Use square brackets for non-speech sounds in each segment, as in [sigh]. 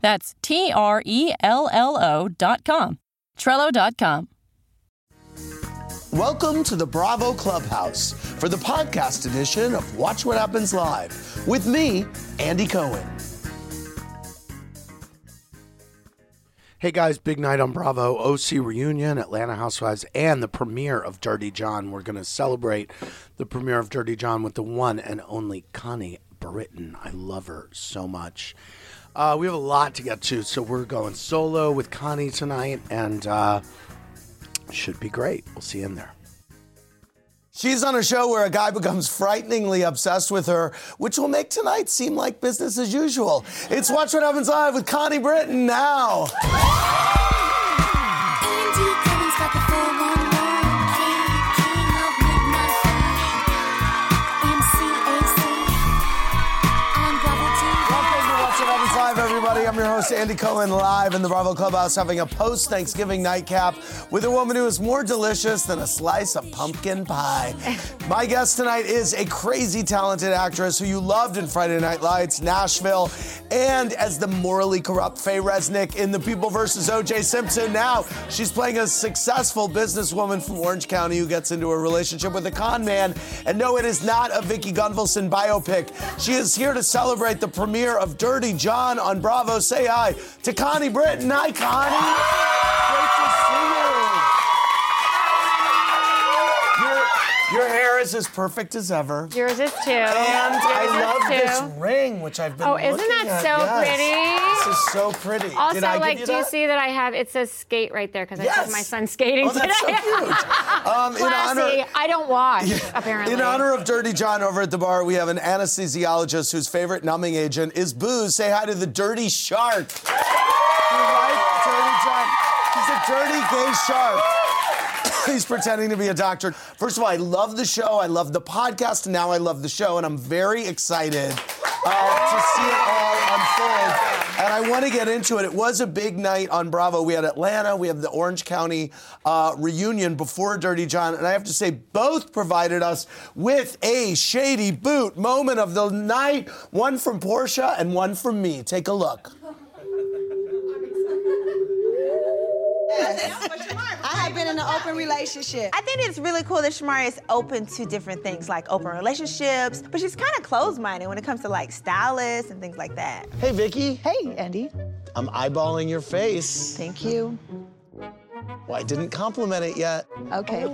That's T R E L L O dot com. Trello dot com. Welcome to the Bravo Clubhouse for the podcast edition of Watch What Happens Live with me, Andy Cohen. Hey guys, big night on Bravo, OC reunion, Atlanta Housewives, and the premiere of Dirty John. We're going to celebrate the premiere of Dirty John with the one and only Connie Britton. I love her so much. Uh, we have a lot to get to, so we're going solo with Connie tonight, and uh, should be great. We'll see you in there. She's on a show where a guy becomes frighteningly obsessed with her, which will make tonight seem like business as usual. It's Watch What Happens Live with Connie Britton now. Host, Andy Cohen, live in the Bravo Clubhouse, having a post Thanksgiving nightcap with a woman who is more delicious than a slice of pumpkin pie. [laughs] My guest tonight is a crazy talented actress who you loved in Friday Night Lights, Nashville, and as the morally corrupt Faye Resnick in The People vs. O.J. Simpson. Now she's playing a successful businesswoman from Orange County who gets into a relationship with a con man. And no, it is not a Vicki Gunvalson biopic. She is here to celebrate the premiere of Dirty John on Bravo. Bravo. Say hi to Connie Britton. Hi, Connie. Great to see you. Your, your hair is as perfect as ever. Yours is too. And Yours I love too. this ring, which I've been Oh, isn't looking that at. so Yes. pretty? This is so pretty. Also, I like, you do you see that I have? It says skate right there because I Yes. took my son skating Oh, that's so cute. [laughs] Um, in Classy. honor, I don't wash apparently. In honor of Dirty John over at the bar, we have an anesthesiologist whose favorite numbing agent is booze. Say hi to the Dirty Shark. You like Dirty John? He's a dirty gay shark. [coughs] He's pretending to be a doctor. First of all, I love the show. I love the podcast, and now I love the show, and I'm very excited uh, to see it all unfold. And I want to get into it. It was a big night on Bravo. We had Atlanta, we have the Orange County uh, reunion before Dirty John, and I have to say, both provided us with a shady boot moment of the night. One from Porsha and one from me. Take a look. [laughs] I have been in an open relationship. I think it's really cool that Shamari is open to different things like open relationships, but she's kind of closed-minded when it comes to like stylists and things like that. Hey, Vicki. Hey, Andy. I'm eyeballing your face. Thank you. Well, I didn't compliment it yet. Okay.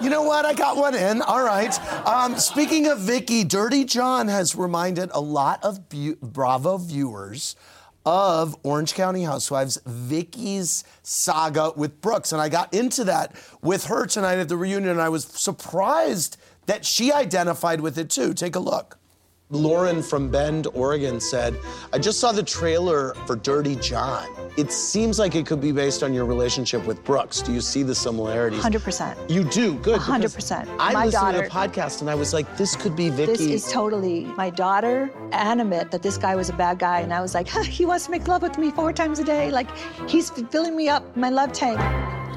You know what? I got one in. All right. Um, speaking of Vicki, Dirty John has reminded a lot of Bu- Bravo viewers of Orange County Housewives, Vicki's saga with Brooks. And I got into that with her tonight at the reunion, and I was surprised that she identified with it too. Take a look. Lauren from Bend, Oregon said, I just saw the trailer for Dirty John. It seems like it could be based on your relationship with Brooks. Do you see the similarities? 100%. You do, good. because 100%. I My listened daughter- to the podcast and I was like, this could be Vicki. This is totally my daughter animate that this guy was a bad guy, and I was like, [laughs] he wants to make love with me four times a day. Like he's filling me up my love tank.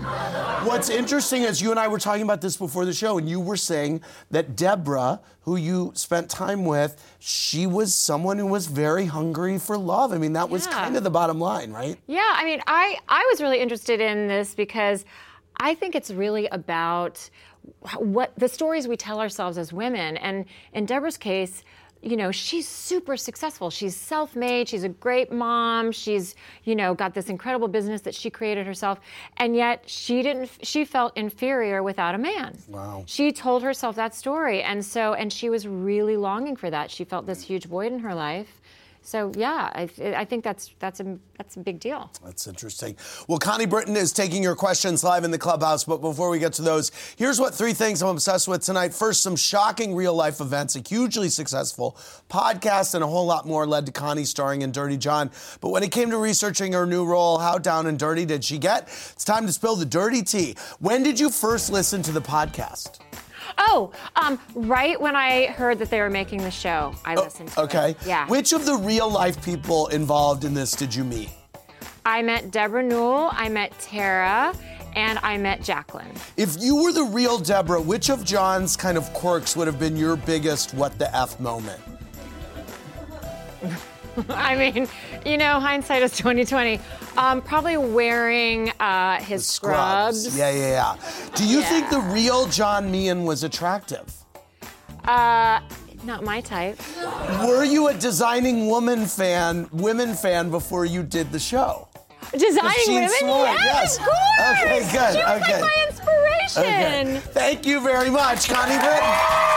What's interesting is you and I were talking about this before the show, and you were saying that Deborah, who you spent time with, she was someone who was very hungry for love. I mean, that was Yeah. kind of the bottom line, right? Yeah, I mean, I I was really interested in this because I think it's really about what the stories we tell ourselves as women, and in Deborah's case. You know, she's super successful. She's self-made. She's a great mom. She's, you know, got this incredible business that she created herself, and yet she didn't. She felt inferior without a man. Wow. She told herself that story, and so, and she was really longing for that. She felt this huge void in her life. So yeah, I, I think that's that's a that's a big deal. That's interesting. Well, Connie Britton is taking your questions live in the clubhouse. But before we get to those, here's what three things I'm obsessed with tonight. First, some shocking real life events, a hugely successful podcast, and a whole lot more led to Connie starring in Dirty John. But when it came to researching her new role, how down and dirty did she get? It's time to spill the dirty tea. When did you first listen to the podcast? Oh, um, right when I heard that they were making the show, I listened to Oh, Okay. it. Yeah. Which of the real life people involved in this did you meet? I met Deborah Newell, I met Tara, and I met Jacqueline. If you were the real Deborah, which of John's kind of quirks would have been your biggest what the F moment? [laughs] I mean, you know, hindsight is 2020. Um, probably wearing uh, his scrubs. Yeah, yeah, yeah. Do you think the real John Meehan was attractive? Uh, not my type. Were you a designing woman fan, women fan before you did the show? Designing women? Smart, yes, yes. of course. Okay, good, She was okay. like my inspiration. Thank you very much, Connie Britton.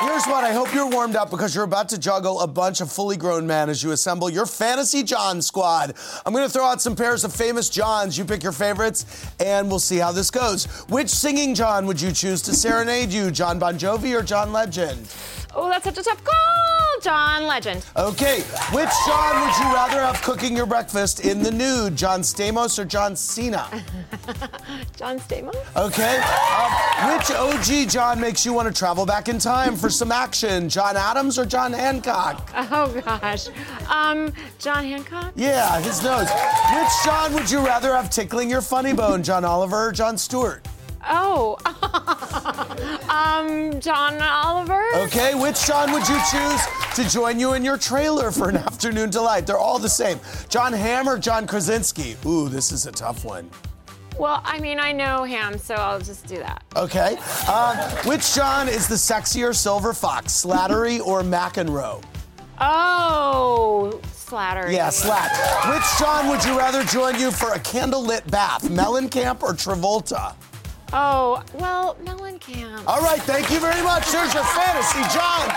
Here's what I hope you're warmed up because you're about to juggle a bunch of fully grown men as you assemble your fantasy John squad. I'm going to throw out some pairs of famous Johns. You pick your favorites, and we'll see how this goes. Which singing John would you choose to serenade you, Jon Bon Jovi or John Legend? Oh, that's such a tough call. John Legend. Okay, which John would you rather have cooking your breakfast in the nude, John Stamos or John Cena? [laughs] John Stamos? Okay. Um, which OG John makes you want to travel back in time for some action? John Adams or John Hancock? [laughs] Oh gosh. Um, John Hancock? Yeah, his nose. Which John would you rather have tickling your funny bone? John Oliver or Jon Stewart? Oh. [laughs] um, John Oliver? Okay, which John would you choose to join you in your trailer for an [laughs] afternoon delight? They're all the same. Jon Hamm or John Krasinski? Ooh, this is a tough one. Well, I mean, I know him, so I'll just do that. Okay. Um, which John is the sexier silver fox, Slattery or McEnroe? Oh, Slattery. Yeah, Slat. Which John would you rather join you for a candlelit bath, Mellencamp or Travolta? Oh, well, Mellencamp. All right, thank you very much. There's your fantasy John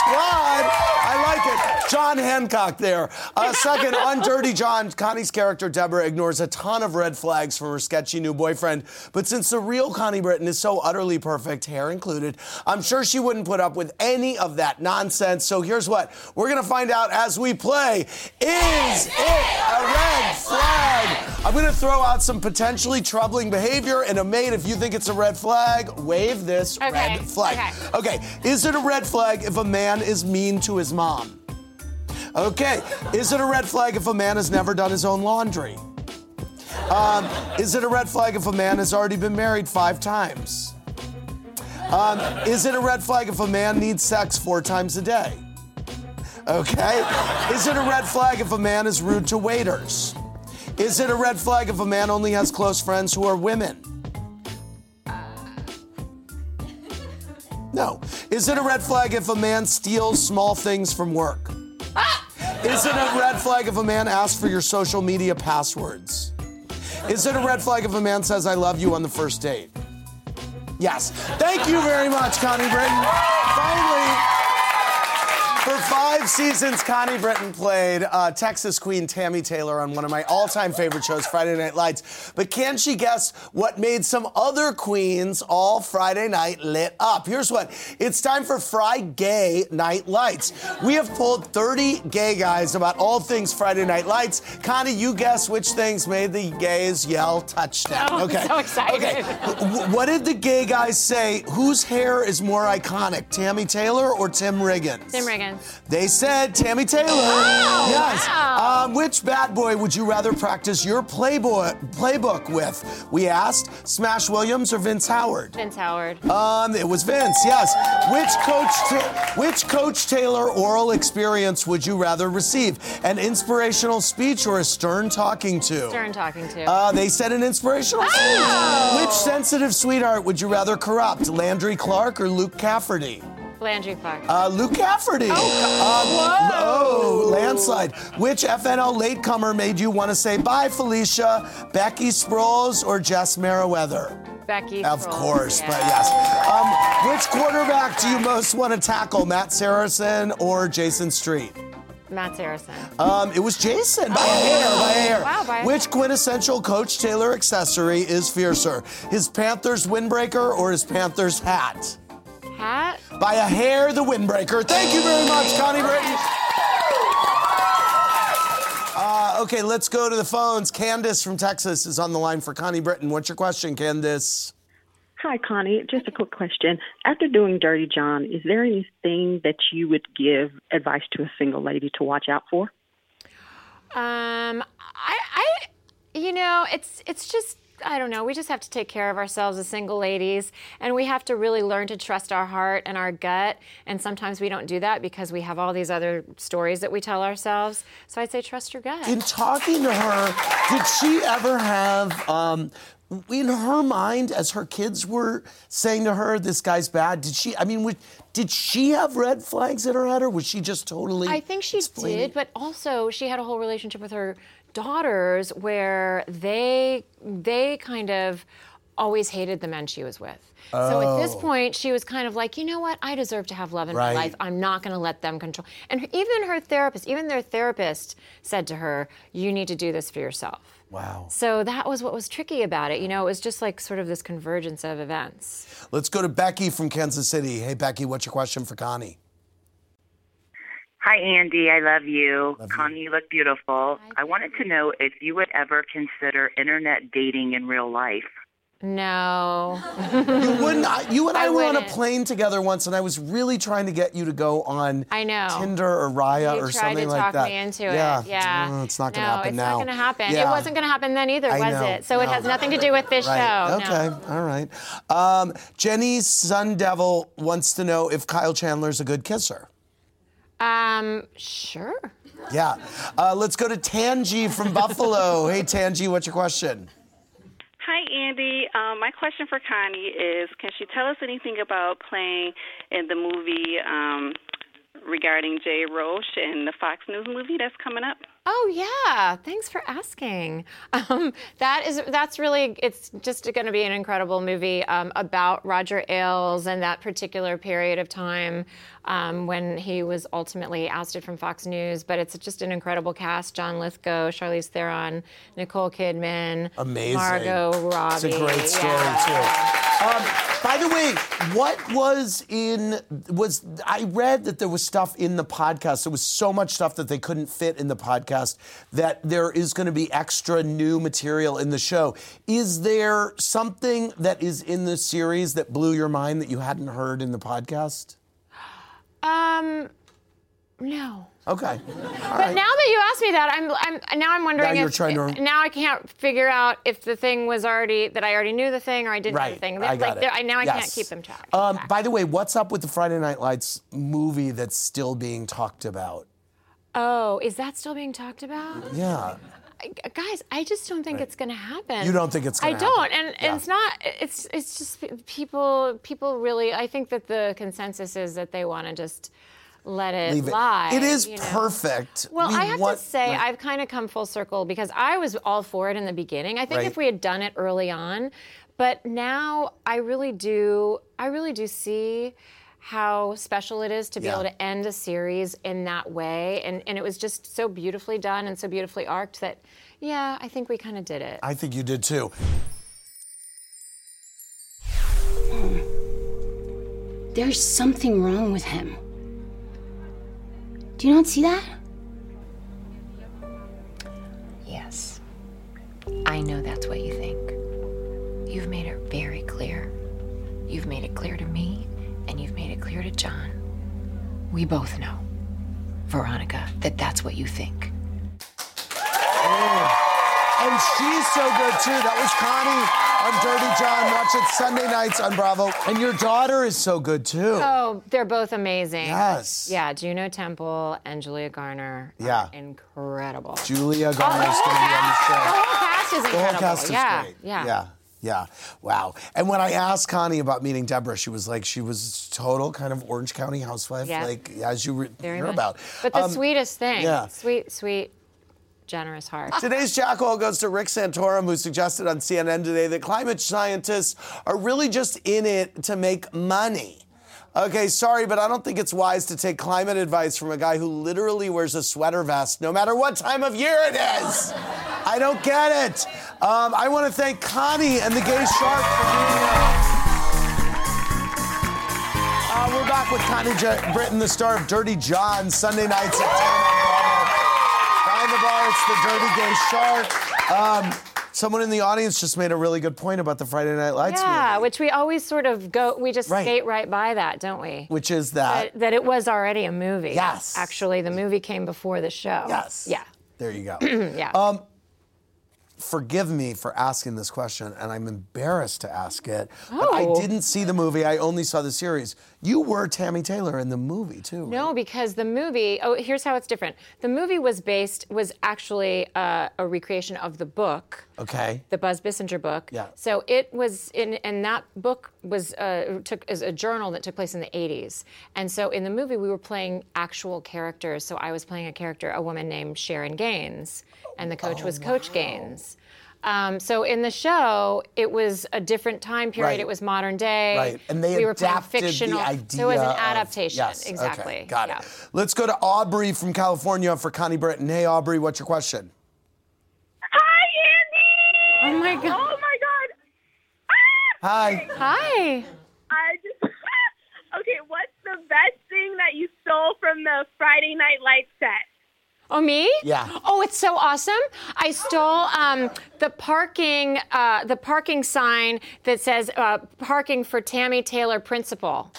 squad. I like it. John Hancock there. Uh, second, [laughs] on Dirty John, Connie's character Deborah ignores a ton of red flags from her sketchy new boyfriend. But since the real Connie Britton is so utterly perfect, hair included, I'm sure she wouldn't put up with any of that nonsense. So here's what we're going to find out as we play. Is it a red flag? I'm going to throw out some potentially troubling behavior, and a mate, if you think it's a red flag, wave this Okay, red flag. Okay, is it a red flag if a man is mean to his mom? Okay, is it a red flag if a man has never done his own laundry? Um, is it a red flag if a man has already been married five times? Um, is it a red flag if a man needs sex four times a day? Okay. Is it a red flag if a man is rude to waiters? Is it a red flag if a man only has close friends who are women? No. Is it a red flag if a man steals small things from work? Is it a red flag if a man asks for your social media passwords? Is it a red flag if a man says, I love you on the first date? Yes. Thank you very much, Connie Britton. Finally, five seasons, Connie Britton played uh, Texas Queen Tammy Taylor on one of my all time favorite shows, Friday Night Lights. But can she guess what made some other queens all Friday night lit up? Here's what it's time for Fry Gay Night Lights. We have polled 30 gay guys about all things Friday Night Lights. Connie, you guess which things made the gays yell touchdown. Oh, I'm so excited. Okay. What did the gay guys say? Whose hair is more iconic, Tammy Taylor or Tim Riggins? Tim Riggins. They said Tammy Taylor. yes. Um, which bad boy would you rather practice your playboy playbook with? We asked. Smash Williams or Vince Howard? Vince Howard. Um, it was Vince. Yes. Which coach? Ta- which Coach Taylor oral experience would you rather receive? An inspirational speech or a stern talking to? Stern talking to. Uh, they said an inspirational speech. Which sensitive sweetheart would you rather corrupt? Landry Clark or Luke Cafferty? Landry Clark. Uh, Luke Cafferty. Oh, um, landslide. Which FNL latecomer made you want to say bye, Felicia? Becky Sproles or Jess Merriweather? Becky. Of Sproles, course, yeah. but yes. Um, which quarterback do you most want to tackle, Matt Saracen or Jason Street? Matt Saracen. Um, it was Jason by a hair, by hair. Wow, by Which quintessential Coach Taylor accessory is fiercer? His Panthers windbreaker or his Panthers hat? Hat. By a hair, the windbreaker. Thank you very much, Connie Britton. Uh, okay, let's go to the phones. Candace from Texas is on the line for Connie Britton. What's your question, Candace? Hi, Connie. Just a quick question. After doing Dirty John, is there anything that you would give advice to a single lady to watch out for? Um, I, I, you know, it's it's just I don't know. We just have to take care of ourselves as single ladies, and we have to really learn to trust our heart and our gut. And sometimes we don't do that because we have all these other stories that we tell ourselves. So I'd say trust your gut. In talking to her, did she ever have, um, in her mind, as her kids were saying to her, "This guy's bad"? Did she? I mean, would, did she have red flags in her head, or was she just totally? I think she explaining- did, but also she had a whole relationship with her daughters where they they kind of always hated the men she was with. So at this oh. point, she was kind of like, you know what? I deserve to have love in Right. my life. I'm not going to let them control. And even her therapist, even their therapist, said to her, "You need to do this for yourself." Wow. So that was what was tricky about it. You know, it was just like sort of this convergence of events. Let's go to Becky from Kansas City. Hey, Becky, what's your question for Connie? Hi, Andy. I love you. Connie, you look beautiful. I wanted to know if you would ever consider internet dating in real life. No. You [laughs] wouldn't. I, you and I, I were on a plane together once, and I was really trying to get you to go on. I know. Tinder or Raya You or tried something to like talk that. me into yeah. it. Yeah. Mm, it's not no, going to happen it's now. not going to happen. Yeah. It wasn't going to happen then either, I was know. it? So it has nothing to do with this Right. show. Okay. No. All right. Um, Jenny Sun Devil wants to know if Kyle Chandler's a good kisser. Um, sure. Yeah. Uh, let's go to Tangi from [laughs] Buffalo. Hey, Tangi, what's your question? Hi, Andy. Um, my question for Connie is Can she tell us anything about playing in the movie um, regarding Jay Roach and the Fox News movie that's coming up? Oh yeah, thanks for asking. [laughs] Um, that is that's really it's just going to be an incredible movie um, about Roger Ailes and that particular period of time um, when he was ultimately ousted from Fox News. But it's just an incredible cast: John Lithgow, Charlize Theron, Nicole Kidman, Amazing. Margot Robbie. It's a great story Yeah. too. Um, by the way, what was in was I read that there was stuff in the podcast. There was so much stuff that they couldn't fit in the podcast that there is going to be extra new material in the show. Is there something that is in the series that blew your mind that you hadn't heard in the podcast? Um, no. Okay. All But right. now that you asked me that, I'm, I'm now I'm wondering Now if to- now I can't figure out if the thing was already that I already knew the thing or I didn't know the thing. I got like it. I, now I can't keep them track. Um, track. by the way, what's up with the Friday Night Lights movie that's still being talked about? oh, is that still being talked about? Yeah. I- Guys, I just don't think it's going to happen. You don't think it's gonna happen. I don't, happen? and, Yeah. it's not. It's it's just people. People really. I think that the consensus is that they want to just let it Leave it. lie. It is you know? perfect. Well, We I have want- to say, right. I've kind of come full circle because I was all for it in the beginning. I think Right. if we had done it early on, but now I really do, I really do see how special it is to be Yeah. able to end a series in that way. And, and it was just so beautifully done and so beautifully arced that, yeah, I think we kind of did it. I think you did too. There's something wrong with him. Do you not see that? Yes. I know that's what you think. You've made it very clear. You've made it clear to me, and you've made it clear to John. We both know, Veronica, that that's what you think. Oh, and she's so good too. That was Connie on Dirty John. Watch it Sunday nights on Bravo. And your daughter is so good too. Oh, they're both amazing. Yes. Yeah, Juno Temple and Julia Garner. are Yeah. incredible. Julia Oh, Garner's whole going to be on the show. The whole cast is incredible. The whole cast is yeah, great. Yeah. Yeah. Yeah. Wow. And when I asked Connie about meeting Deborah, she was like, she was total kind of Orange County housewife, Yeah. like as you re- Very hear much. about. But the Um, sweetest thing. yeah. Sweet, sweet, generous heart. [laughs] Today's Jackhole goes to Rick Santorum, who suggested on CNN today that climate scientists are really just in it to make money. Okay, sorry, but I don't think it's wise to take climate advice from a guy who literally wears a sweater vest no matter what time of year it is. I don't get it. Um, I want to thank Connie and the Gay Shark for being here. Uh, we're back with Connie J- Britton, the star of Dirty John, Sunday nights at 10 on Bravo. Behind the bar, it's the Dirty Gay Shark. Um, someone in the audience just made a really good point about the Friday Night Lights yeah, movie, which we always sort of go, we just Right. skate right by that, don't we? which is that. That, that it was already a movie. Yes. Actually, the movie came before the show. Yes. Yeah. There you go. [clears throat] yeah. Um, forgive me for asking this question, and I'm embarrassed to ask it. Oh. But I Oh. didn't see the movie. I only saw the series. You were Tammy Taylor in the movie too. No, because the movie. Oh, here's how it's different. The movie was based was actually uh, a recreation of the book, Okay. the Buzz Bissinger book. Yeah. So it was in, and that book was uh, took as a journal that took place in the 80s. And so in the movie, we were playing actual characters. So I was playing a character, a woman named Sharon Gaines, and the coach Oh, was Coach Gaines. Um, so in the show, it was a different time period. Right. It was modern day. Right, and they we were playing adapted fictional. the idea. so it was an of- adaptation. yes, exactly. Okay, got yeah. it. Let's go to Aubrey from California for Connie Britton. Hey, Aubrey, what's your question? Hi, Andy. Oh my god. Oh my god. Hi. Hi. I just. [laughs] okay, what's the best thing that you stole from the Friday Night Lights set? Oh, me? Yeah. Oh, it's so awesome. I stole um, the parking uh, the parking sign that says uh, "Parking for Tammy Taylor Principal."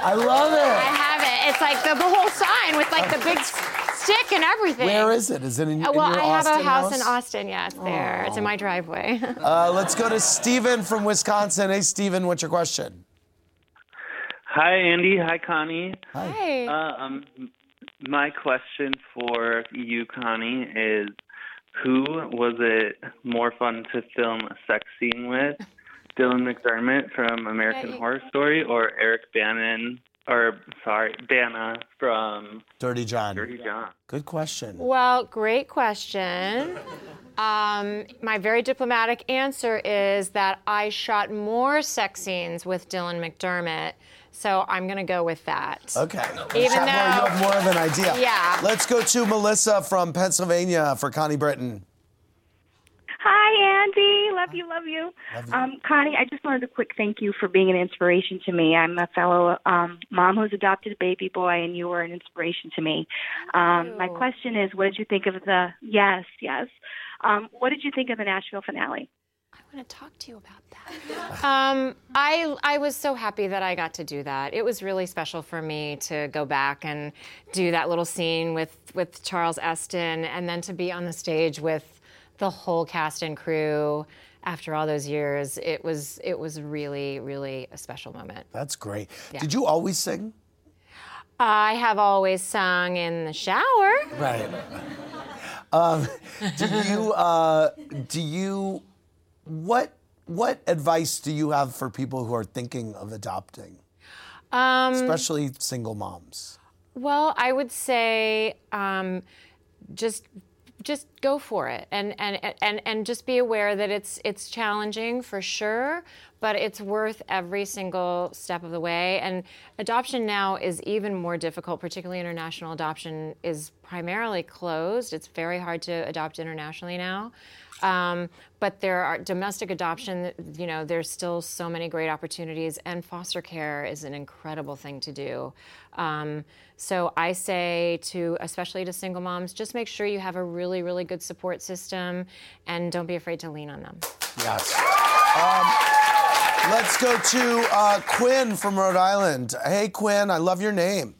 I love it. I have it. It's like the, the whole sign with like the big stick and everything. Where is it? Is it in, Uh, in well, your I have a house, in Austin. Yeah, it's there. It's in my driveway. [laughs] Uh, let's go to Steven from Wisconsin. Hey, Steven, what's your question? Hi, Andy. Hi, Connie. Hi. Uh, um, my question for you, Connie, is who was it more fun to film a sex scene with? [laughs] Dylan McDermott from American Yeah, Horror Story or Eric Bannon, or sorry, Bana from Dirty John. Dirty John? Good question. Well, great question. Um, my very diplomatic answer is that I shot more sex scenes with Dylan McDermott, so I'm going to go with that. Okay. Even Chat more, though- you have more of an idea. Yeah. Let's go to Melissa from Pennsylvania for Connie Britton. Hi, Andy. Love you, love you. Um, Connie, I just wanted a quick thank you for being an inspiration to me. I'm a fellow um, mom who's adopted a baby boy, and you were an inspiration to me. Um, my question is, what did you think of the? Yes, yes. Um, what did you think of the Nashville finale? Want to talk to you about that. [laughs] Um, I I was so happy that I got to do that. It was really special for me to go back and do that little scene with with Charles Esten, and then to be on the stage with the whole cast and crew. After all those years, it was it was really really a special moment. That's great. Yeah. Did you always sing? I have always sung in the shower. Right. [laughs] Um, do you uh, do you what what advice do you have for people who are thinking of adopting, Um, especially single moms? Well, I would say um, just just go for it and, and and and just be aware that it's it's challenging for sure, but it's worth every single step of the way. And adoption now is even more difficult, particularly international adoption is primarily closed. It's very hard to adopt internationally now. Um, but there are domestic adoption, you know, there's still so many great opportunities, and foster care is an incredible thing to do. Um, so I say to, especially to single moms, just make sure you have a really, really good support system and don't be afraid to lean on them. Yes. Um, let's go to uh, Quinn from Rhode Island. Hey, Quinn, I love your name.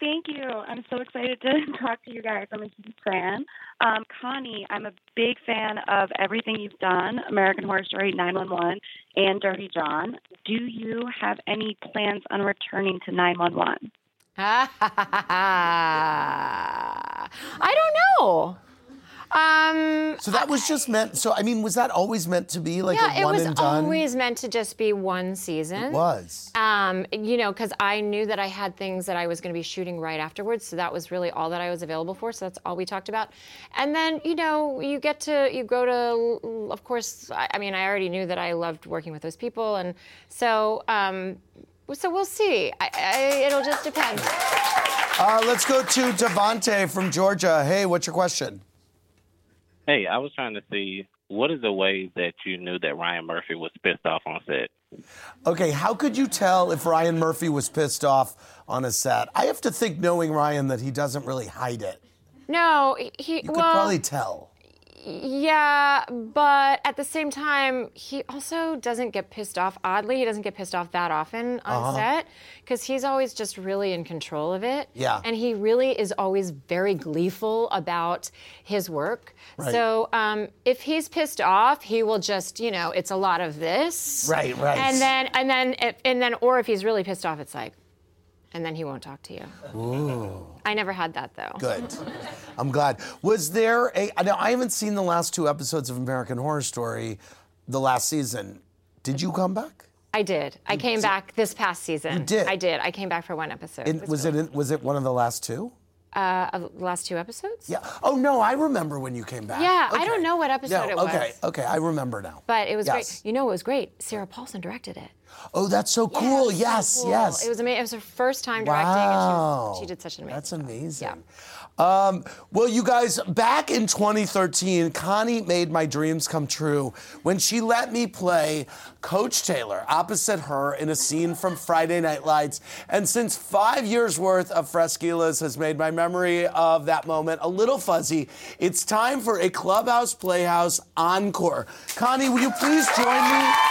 Thank you. I'm so excited to [laughs] talk to you guys. I'm a huge fan. Um, Connie, I'm a big fan of everything you've done American Horror Story, 911, and Dirty John. Do you have any plans on returning to 911? [laughs] I don't know. Um, So that was just meant. So I mean, was that always meant to be like yeah, a one and done? It was always meant to just be one season. It was. Um, you know, because I knew that I had things that I was going to be shooting right afterwards, so that was really all that I was available for. So that's all we talked about. And then, you know, you get to you go to, of course. I, I mean, I already knew that I loved working with those people, and so um, so we'll see. I, I, it'll just depend. Uh, let's go to Devante from Georgia. Hey, what's your question? Hey, I was trying to see what is the way that you knew that Ryan Murphy was pissed off on set? Okay, how could you tell if Ryan Murphy was pissed off on a set? I have to think, knowing Ryan, that he doesn't really hide it. No, he. You could well, probably tell. Yeah, but at the same time, he also doesn't get pissed off. Oddly, he doesn't get pissed off that often on Uh-huh. set because he's always just really in control of it. Yeah. And he really is always very gleeful about his work. Right. So um, if he's pissed off, he will just, you know, it's a lot of this. Right, right. And then, and then, and then, or if he's really pissed off, it's like, and then he won't talk to you. Ooh. I never had that though. Good. I'm glad. Was there a? Now I haven't seen the last two episodes of American Horror Story, the last season. Did you come back? I did. I mm. came back this past season. You did? I did. I came back for one episode. In, was it? In, was it one of the last two? Uh, of the last two episodes? Yeah. Oh no, I remember when you came back. Yeah, I don't know what episode Yeah, it was. Okay. Okay, I remember now. But it was Yes. great. You know what was great? Sarah Paulson directed it. Oh, that's so cool. yes, Cool. yes. It was amazing. It was her first time directing, and she, was, she did such an amazing That's amazing. Yeah. Um, well, you guys, back in 2013, Connie made my dreams come true when she let me play Coach Taylor opposite her in a scene from Friday Night Lights. And since five years worth of Fresquilas has made my memory of that moment a little fuzzy, it's time for a Clubhouse Playhouse encore. Connie, will you please join me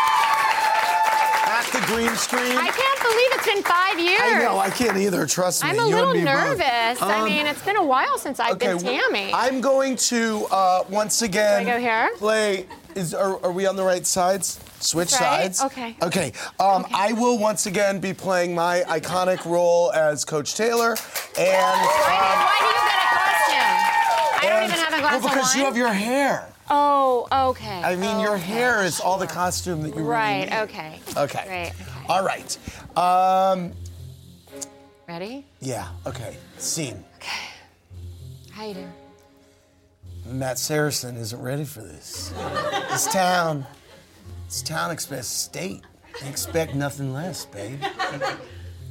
the green screen? I can't believe it's been five years. I know, I can't either, trust me. I'm a and little nervous. I Um, mean, it's been a while since I've been well, Tammy. I'm going to uh, once again Do I go here? play. Is are, are we on the right sides? Switch Right? sides. Okay. Okay. Um, I will once again be playing my iconic role as Coach Taylor, and Why do you get a costume? I don't even have a glass well, because of you have your hair. Oh, okay. I mean, your Okay. hair is all the costume that you really Right. need. Okay. Okay. Great. All right. Um, Ready? yeah. Okay. Scene. Okay. How you doing? Matt Saracen isn't ready for this. This town, this town expects state. They expect nothing less, babe.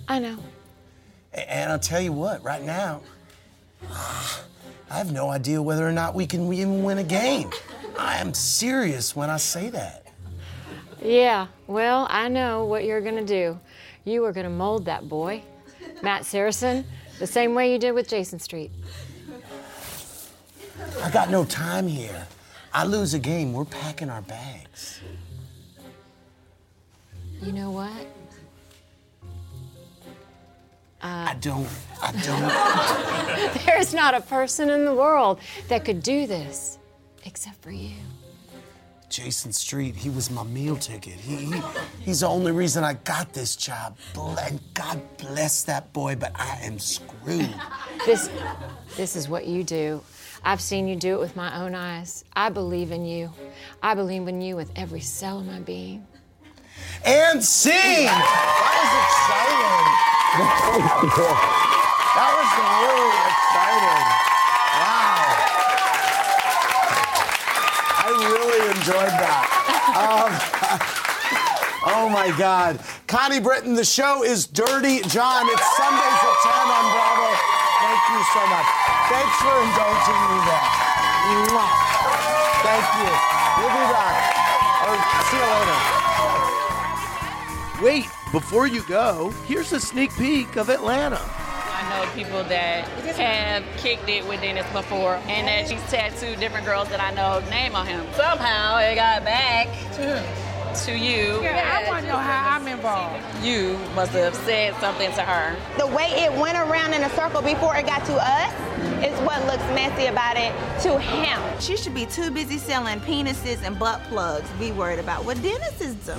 I know. A- And I'll tell you what, right now, I have no idea whether or not we can even win a game. I am serious when I say that. Yeah, well, I know what you're gonna do. You are gonna mold that boy, Matt Saracen, the same way you did with Jason Street. I got no time here. I lose a game, we're packing our bags. You know what? I don't, I don't. [laughs] There's not a person in the world that could do this except for you. Jason Street, he was my meal ticket. He, he, he's the only reason I got this job. And God bless that boy, but I am screwed. [laughs] This, this is what you do. I've seen you do it with my own eyes. I believe in you. I believe in you with every cell of my being. And scene! That was exciting. That was really exciting. Wow. I really enjoyed that. Um, [laughs] oh my God. Connie Britton, the show is Dirty John. It's Sundays at 10 on Bravo. Thank you so much. Thanks for indulging me there. Thank you. We'll be back. See you later. Wait, before you go, here's a sneak peek of Atlanta. I know people that have kicked it with Dennis before, and that she's tattooed different girls that I know name on him. Somehow it got back to to you. Yeah, I want to know how I'm involved. You must have said something to her. The way it went around in a circle before it got to us is what looks messy about it to him. She should be too busy selling penises and butt plugs. To be worried about what Dennis is doing.